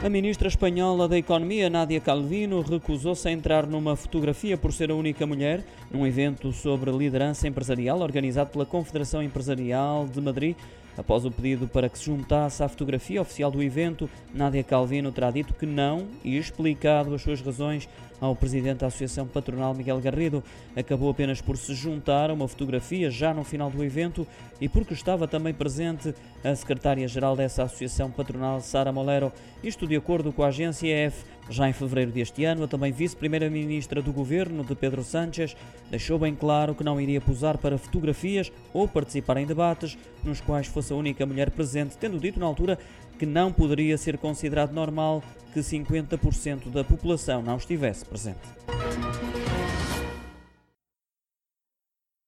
A ministra espanhola da Economia, Nádia Calvino, recusou-se a entrar numa fotografia por ser a única mulher num evento sobre liderança empresarial organizado pela Confederação Empresarial de Madrid. Após o pedido para que se juntasse à fotografia oficial do evento, Nádia Calvino terá dito que não e explicado as suas razões ao presidente da Associação Patronal Miguel Garrido. Acabou apenas por se juntar a uma fotografia já no final do evento e porque estava também presente a secretária-geral dessa Associação Patronal, Sara Molero. Isto de acordo com a agência EF. Já em fevereiro deste ano, a também vice-primeira-ministra do governo, de Pedro Sánchez, deixou bem claro que não iria posar para fotografias ou participar em debates nos quais fosse a única mulher presente, tendo dito na altura que não poderia ser considerado normal que 50% da população não estivesse presente.